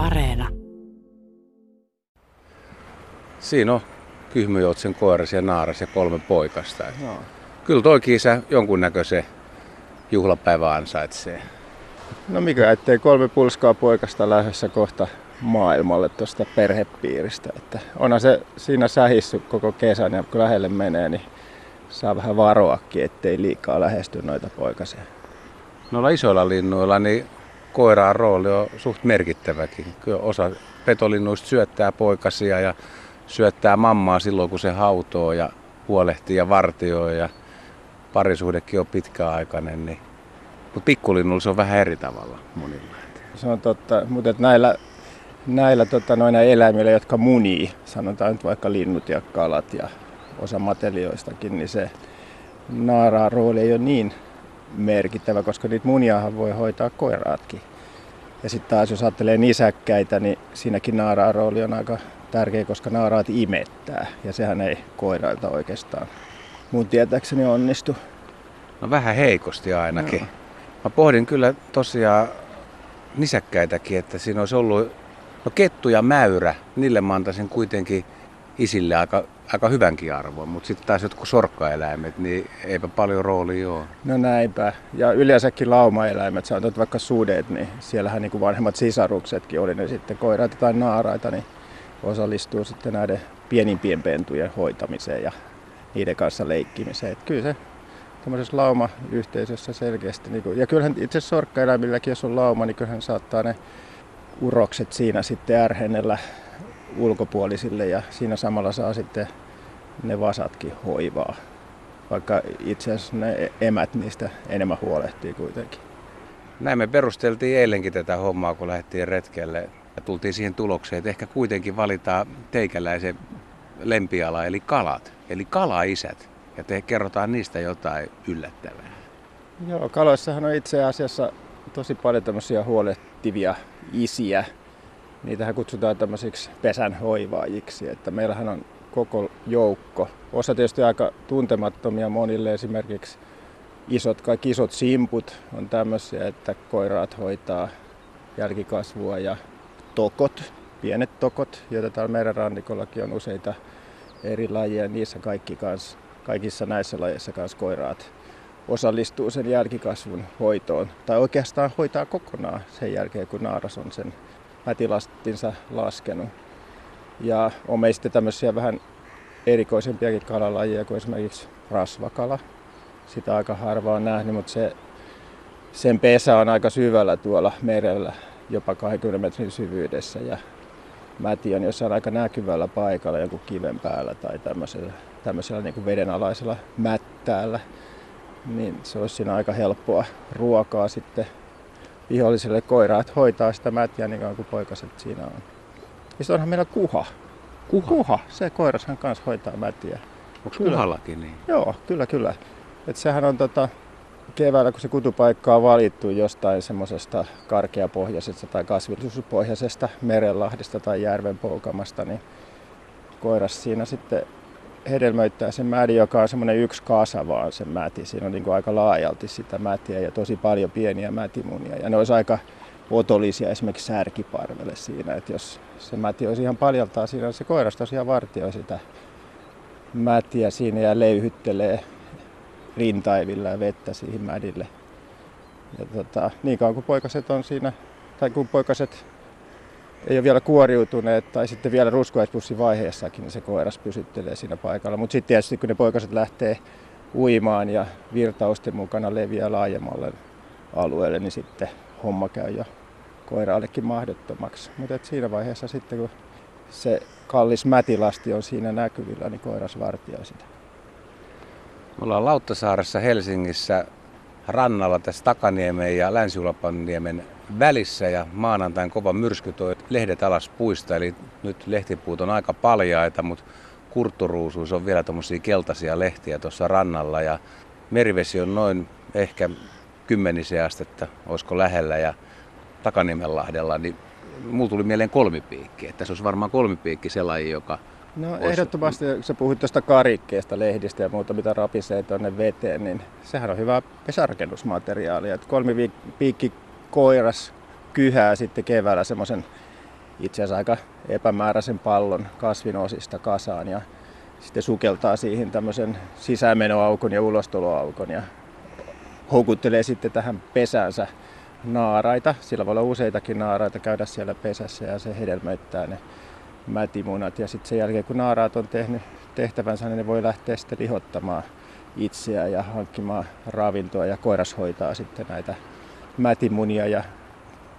Areena. Siinä on kyhmyjoutsen koiras ja naaras ja kolme poikasta. No. Kyllä toi kiisä jonkunnäköisen juhlapäivä ansaitsee. No mikä, ettei kolme pulskaa poikasta lähdössä kohta maailmalle tuosta perhepiiristä. Että onhan se siinä sähissy koko kesän ja kun lähelle menee, niin saa vähän varoakin, ettei liikaa lähesty noita poikasia. Noilla isoilla linnuilla niin koiraan rooli on suht merkittäväkin. Kyllä osa petolinnuista syöttää poikasia ja syöttää mammaa silloin, kun se hautoo ja huolehtii ja vartioi ja parisuhdekin on pitkäaikainen. Niin. Mutta pikkulinnulla se on vähän eri tavalla monilla. Se on totta, mutta näillä, näillä tota, noina eläimillä, jotka munii, sanotaan nyt vaikka linnut ja kalat ja osa matelioistakin, niin se naaraan rooli ei ole niin merkittävä, koska niitä muniahan voi hoitaa koiraatkin. Ja sitten taas jos ajattelee nisäkkäitä, niin siinäkin naaraan rooli on aika tärkeä, koska naaraat imettää. Ja sehän ei koirailta oikeastaan mun tietääkseni onnistu. No vähän heikosti ainakin. No. Mä pohdin kyllä tosiaan nisäkkäitäkin, että siinä olisi ollut no kettu ja mäyrä, niille mä antaisin kuitenkin isille aika, aika hyvänkin arvon, mutta sitten taas jotkut sorkkaeläimet, niin eipä paljon roolia ole. No näinpä. Ja yleensäkin laumaeläimet, sanotaan vaikka sudet, niin siellähän niin kuin vanhemmat sisaruksetkin oli ne sitten koiraita tai naaraita, niin osallistuu sitten näiden pienimpien pentujen hoitamiseen ja niiden kanssa leikkimiseen. Että kyllä se tämmöisessä laumayhteisössä selkeästi, niin kuin, ja kyllähän itse sorkkaeläimilläkin, jos on lauma, niin kyllähän saattaa ne urokset siinä sitten ärhennellä ulkopuolisille ja siinä samalla saa sitten ne vasatkin hoivaa. Vaikka itse asiassa ne emät niistä enemmän huolehtii kuitenkin. Näin me perusteltiin eilenkin tätä hommaa, kun lähdettiin retkelle. Ja tultiin siihen tulokseen, että ehkä kuitenkin valitaan teikäläisen lempiala, eli kalat, eli kalaisät. Ja te kerrotaan niistä jotain yllättävää. Joo, kaloissahan on itse asiassa tosi paljon tämmöisiä huolehtivia isiä, niitähän kutsutaan tämmöisiksi pesänhoivaajiksi, että meillähän on koko joukko. Osa tietysti aika tuntemattomia monille esimerkiksi isot, kaikki isot simput on tämmöisiä, että koiraat hoitaa jälkikasvua ja tokot, pienet tokot, joita täällä meidän rannikollakin on useita eri lajeja. Niissä kaikki kans, kaikissa näissä lajeissa kanssa koiraat osallistuu sen jälkikasvun hoitoon. Tai oikeastaan hoitaa kokonaan sen jälkeen, kun naaras on sen mätilastinsa laskenut. Ja on meistä tämmöisiä vähän erikoisempiakin kalalajia kuin esimerkiksi rasvakala. Sitä aika harva on nähnyt, mutta se, sen pesä on aika syvällä tuolla merellä, jopa 20 metrin syvyydessä. Ja mäti on jossain aika näkyvällä paikalla, joku kiven päällä tai tämmöisellä, tämmöisellä niin vedenalaisella mättäällä. Niin se olisi siinä aika helppoa ruokaa sitten viholliselle koiraa, että hoitaa sitä mätiä niin kauan kuin poikaset siinä on. Ja sitten onhan meillä kuha. Kuha? Kuha. Se koirashan kanssa hoitaa mätiä. Onko kuhallakin niin? Joo, kyllä, kyllä. Et sehän on tota, keväällä, kun se kutupaikka on valittu jostain semmoisesta karkeapohjaisesta tai kasvillisuuspohjaisesta merenlahdesta tai järven poukamasta, niin koiras siinä sitten hedelmöittää sen mädin, joka on semmoinen yksi kasa vaan se mäti. Siinä on niin kuin aika laajalti sitä mätiä ja tosi paljon pieniä mätimunia. Ja ne olisi aika otollisia esimerkiksi särkiparvelle siinä, että jos se mäti olisi ihan paljoltaan siinä, se koiras tosiaan vartioi sitä mätiä siinä ja leyhyttelee rintaivilla ja vettä siihen mädille. Ja tota, niin kauan kuin poikaset on siinä, tai kun poikaset ei ole vielä kuoriutuneet tai sitten vielä vaiheessakin, niin se koiras pysyttelee siinä paikalla. Mutta sitten tietysti kun ne poikaset lähtee uimaan ja virtausten mukana leviää laajemmalle alueelle, niin sitten homma käy jo koiraallekin mahdottomaksi. Mutta siinä vaiheessa sitten kun se kallis mätilasti on siinä näkyvillä, niin koiras vartioi sitä. Me ollaan Lauttasaaressa Helsingissä rannalla tässä Takaniemen ja länsi välissä ja maanantain kova myrsky toi lehdet alas puista, eli nyt lehtipuut on aika paljaita, mutta kurtturuusuus on vielä tuommoisia keltaisia lehtiä tuossa rannalla. Ja merivesi on noin ehkä kymmenisen astetta, olisiko lähellä ja Takanimenlahdella, niin mulla tuli mieleen kolmipiikki, että se olisi varmaan kolmipiikki sellainen, joka No olisi... ehdottomasti, kun sä puhuit tuosta karikkeesta, lehdistä ja muuta, mitä rapisee tuonne veteen, niin sehän on hyvä pesärakennusmateriaali. Kolmipiikki koiras kyhää sitten keväällä semmoisen itse asiassa aika epämääräisen pallon kasvinosista kasaan ja sitten sukeltaa siihen tämmöisen sisämenoaukon ja ulostoloaukon ja houkuttelee sitten tähän pesäänsä naaraita. Sillä voi olla useitakin naaraita käydä siellä pesässä ja se hedelmöittää ne mätimunat. Ja sitten sen jälkeen kun naaraat on tehnyt tehtävänsä, niin ne voi lähteä sitten lihottamaan itseään ja hankkimaan ravintoa ja koiras hoitaa sitten näitä mätimunia ja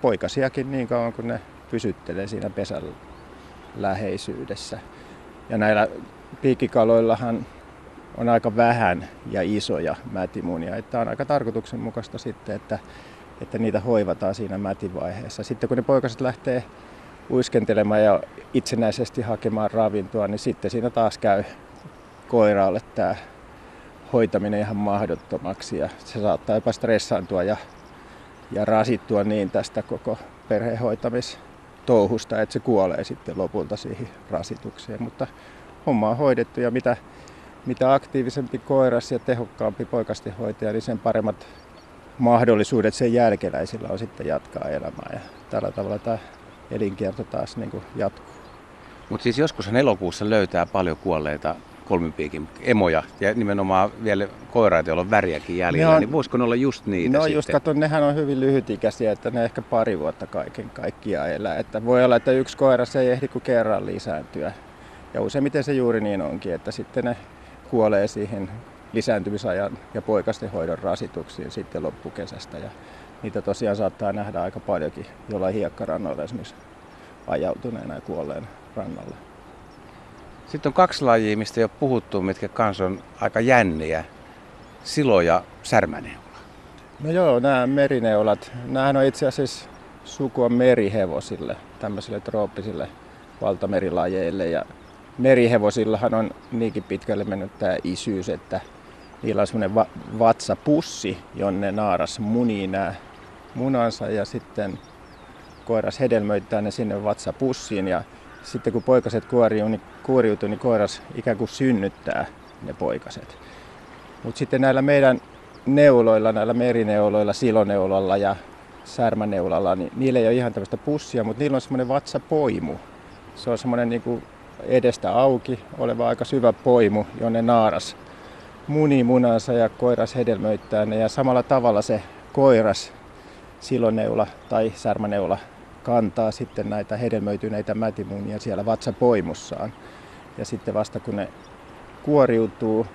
poikasiakin niin kauan kun ne pysyttelee siinä pesän läheisyydessä. Ja näillä piikkikaloillahan on aika vähän ja isoja mätimunia. Että on aika tarkoituksenmukaista sitten, että, että niitä hoivataan siinä mätivaiheessa. Sitten kun ne poikaset lähtee uiskentelemaan ja itsenäisesti hakemaan ravintoa, niin sitten siinä taas käy koiraalle tämä hoitaminen ihan mahdottomaksi ja se saattaa jopa stressaantua ja, ja rasittua niin tästä koko perhehoitamistouhusta, että se kuolee sitten lopulta siihen rasitukseen. Mutta homma on hoidettu ja mitä, mitä aktiivisempi koiras ja tehokkaampi poikastihoitaja, niin sen paremmat mahdollisuudet sen jälkeläisillä on sitten jatkaa elämää. Ja tällä tavalla tämä elinkierto taas niin kuin jatkuu. Mutta siis joskus elokuussa löytää paljon kuolleita kolmipiikin emoja ja nimenomaan vielä koiraita, joilla on väriäkin jäljellä, on, niin voisiko ne olla just niitä No sitten? just kato, nehän on hyvin lyhytikäisiä, että ne ehkä pari vuotta kaiken kaikkiaan elää. Että voi olla, että yksi koira se ei ehdi kuin kerran lisääntyä. Ja useimmiten se juuri niin onkin, että sitten ne kuolee siihen lisääntymisajan ja poikasten hoidon rasituksiin sitten loppukesästä. Ja niitä tosiaan saattaa nähdä aika paljonkin jollain hiekkarannoilla esimerkiksi ajautuneena ja kuolleen rannalla. Sitten on kaksi lajia, mistä ei ole puhuttu, mitkä kans on aika jänniä. Silo ja särmäneula. No joo, nämä merineulat, nämähän on itse asiassa sukua merihevosille, tämmöisille trooppisille valtamerilajeille. Ja merihevosillahan on niinkin pitkälle mennyt tämä isyys, että niillä on semmoinen va- vatsapussi, jonne naaras munii nämä munansa ja sitten koiras hedelmöittää ne sinne vatsapussiin ja sitten kun poikaset kuoriutuu, niin, kuoriutuu, niin koiras ikään kuin synnyttää ne poikaset. Mutta sitten näillä meidän neuloilla, näillä merineuloilla, siloneulalla ja särmäneulalla, niin niillä ei ole ihan tämmöistä pussia, mutta niillä on semmoinen vatsapoimu. Se on semmoinen niin kuin edestä auki oleva aika syvä poimu, jonne naaras muni munansa ja koiras hedelmöittää ne. Ja samalla tavalla se koiras, siloneula tai särmäneula kantaa sitten näitä hedelmöityneitä mätimunia siellä vatsapoimussaan. Ja sitten vasta kun ne kuoriutuu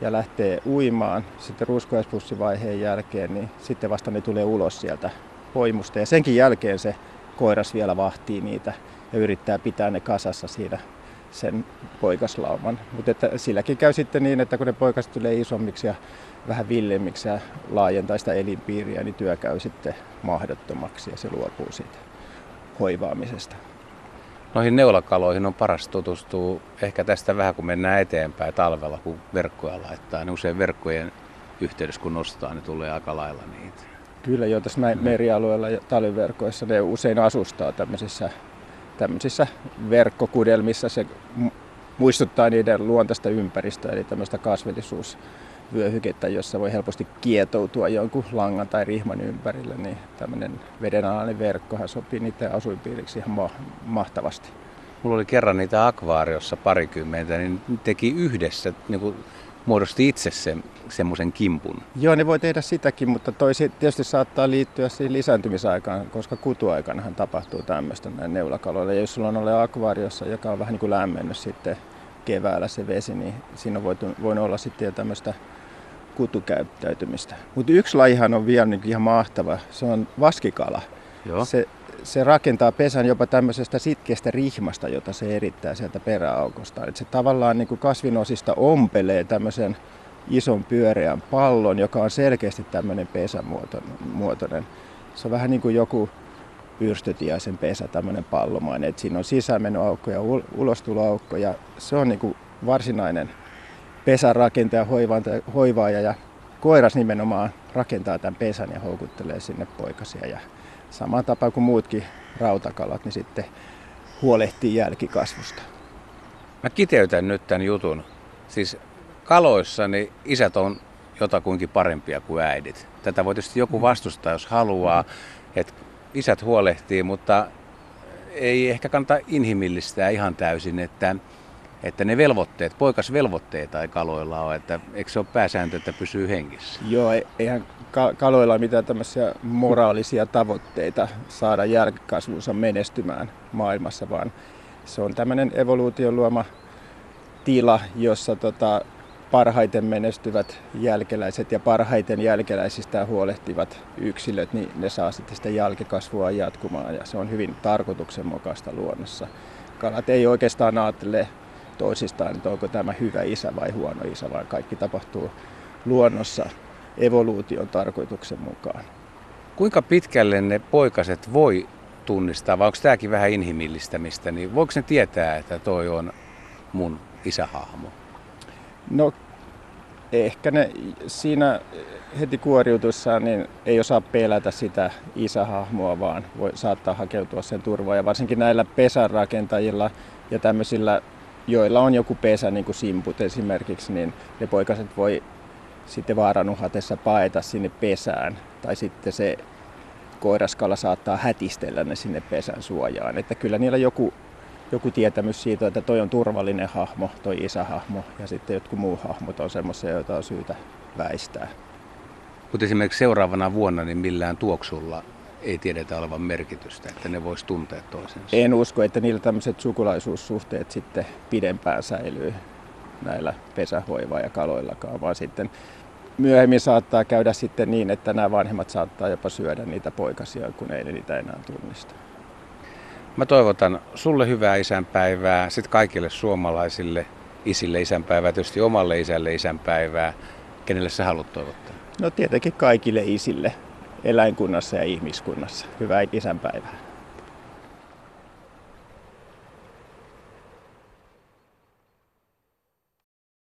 ja lähtee uimaan sitten ruskoispussivaiheen jälkeen, niin sitten vasta ne tulee ulos sieltä poimusta. Ja senkin jälkeen se koiras vielä vahtii niitä ja yrittää pitää ne kasassa siinä sen poikaslauman. Mutta että silläkin käy sitten niin, että kun ne poikaset tulee isommiksi ja vähän villemmiksi ja laajentaa sitä elinpiiriä, niin työ käy sitten mahdottomaksi ja se luopuu siitä hoivaamisesta. Noihin neulakaloihin on paras tutustua ehkä tästä vähän kun mennään eteenpäin talvella, kun verkkoja laittaa. Niin usein verkkojen yhteydessä kun nostaa, niin tulee aika lailla niitä. Kyllä jo tässä merialueella ja talviverkoissa ne usein asustaa tämmöisissä, tämmöisissä verkkokudelmissa. Se muistuttaa niiden luontaista ympäristöä, eli tämmöistä kasvillisuus vyöhykettä, jossa voi helposti kietoutua jonkun langan tai rihman ympärille, niin tämmöinen vedenalainen verkkohan sopii niiden asuinpiiriksi ihan ma- mahtavasti. Mulla oli kerran niitä akvaariossa parikymmentä, niin teki yhdessä, niin kuin muodosti itse sen, semmoisen kimpun. Joo, ne voi tehdä sitäkin, mutta toisi tietysti saattaa liittyä siihen lisääntymisaikaan, koska kutuaikanahan tapahtuu tämmöistä näin neulakaloilla. Ja jos sulla on ollut akvaariossa, joka on vähän niin kuin lämmennyt sitten keväällä se vesi, niin siinä on voinut olla sitten tämmöistä kutukäyttäytymistä. Mutta yksi lajihan on vielä niin ihan mahtava, se on vaskikala. Joo. Se, se rakentaa pesän jopa tämmöisestä sitkeästä rihmasta, jota se erittää sieltä peräaukosta. Et se tavallaan niin kuin kasvinosista ompelee tämmöisen ison pyöreän pallon, joka on selkeästi tämmöinen pesämuotoinen. Se on vähän niin kuin joku pyrstötiaisen pesä, tämmöinen pallomainen. Et siinä on sisämenoaukko ja ulostuloaukko ja se on niin kuin varsinainen pesärakentaja, hoivaaja ja koiras nimenomaan rakentaa tämän pesän ja houkuttelee sinne poikasia. Ja samaan tapaan kuin muutkin rautakalat, niin sitten huolehtii jälkikasvusta. Mä kiteytän nyt tämän jutun. Siis kaloissa niin isät on jotakuinkin parempia kuin äidit. Tätä voi tietysti joku vastustaa, jos haluaa, että isät huolehtii, mutta ei ehkä kannata inhimillistää ihan täysin, että, että ne velvoitteet, poikasvelvoitteita ei kaloilla ole, että eikö se ole pääsääntö, että pysyy hengissä? Joo, eihän kaloilla mitään tämmöisiä moraalisia tavoitteita saada jälkikasvunsa menestymään maailmassa, vaan se on tämmöinen evoluution luoma tila, jossa tota, parhaiten menestyvät jälkeläiset ja parhaiten jälkeläisistä huolehtivat yksilöt, niin ne saa sitten sitä jälkikasvua jatkumaan ja se on hyvin tarkoituksenmukaista luonnossa. Kalat ei oikeastaan ajattele toisistaan, että onko tämä hyvä isä vai huono isä, vaan kaikki tapahtuu luonnossa evoluution tarkoituksen mukaan. Kuinka pitkälle ne poikaset voi tunnistaa, vai onko tämäkin vähän inhimillistämistä, niin voiko ne tietää, että toi on mun isähahmo? No ehkä ne siinä heti kuoriutussaan niin ei osaa pelätä sitä isähahmoa, vaan voi saattaa hakeutua sen turvaan. Ja varsinkin näillä pesänrakentajilla ja tämmöisillä, joilla on joku pesä, niin kuin simput esimerkiksi, niin ne poikaset voi sitten vaaran uhatessa paeta sinne pesään. Tai sitten se koiraskala saattaa hätistellä ne sinne pesän suojaan. Että kyllä niillä joku joku tietämys siitä, että toi on turvallinen hahmo, toi isähahmo ja sitten jotkut muu hahmot on semmoisia, joita on syytä väistää. Mutta esimerkiksi seuraavana vuonna niin millään tuoksulla ei tiedetä olevan merkitystä, että ne vois tuntea toisensa. En usko, että niillä tämmöiset sukulaisuussuhteet sitten pidempään säilyy näillä pesähoiva- ja kaloillakaan, vaan sitten myöhemmin saattaa käydä sitten niin, että nämä vanhemmat saattaa jopa syödä niitä poikasia, kun ei niitä enää tunnista. Mä toivotan sulle hyvää isänpäivää, sitten kaikille suomalaisille isille isänpäivää, tietysti omalle isälle isänpäivää. Kenelle sä haluat toivottaa? No tietenkin kaikille isille eläinkunnassa ja ihmiskunnassa. Hyvää isänpäivää.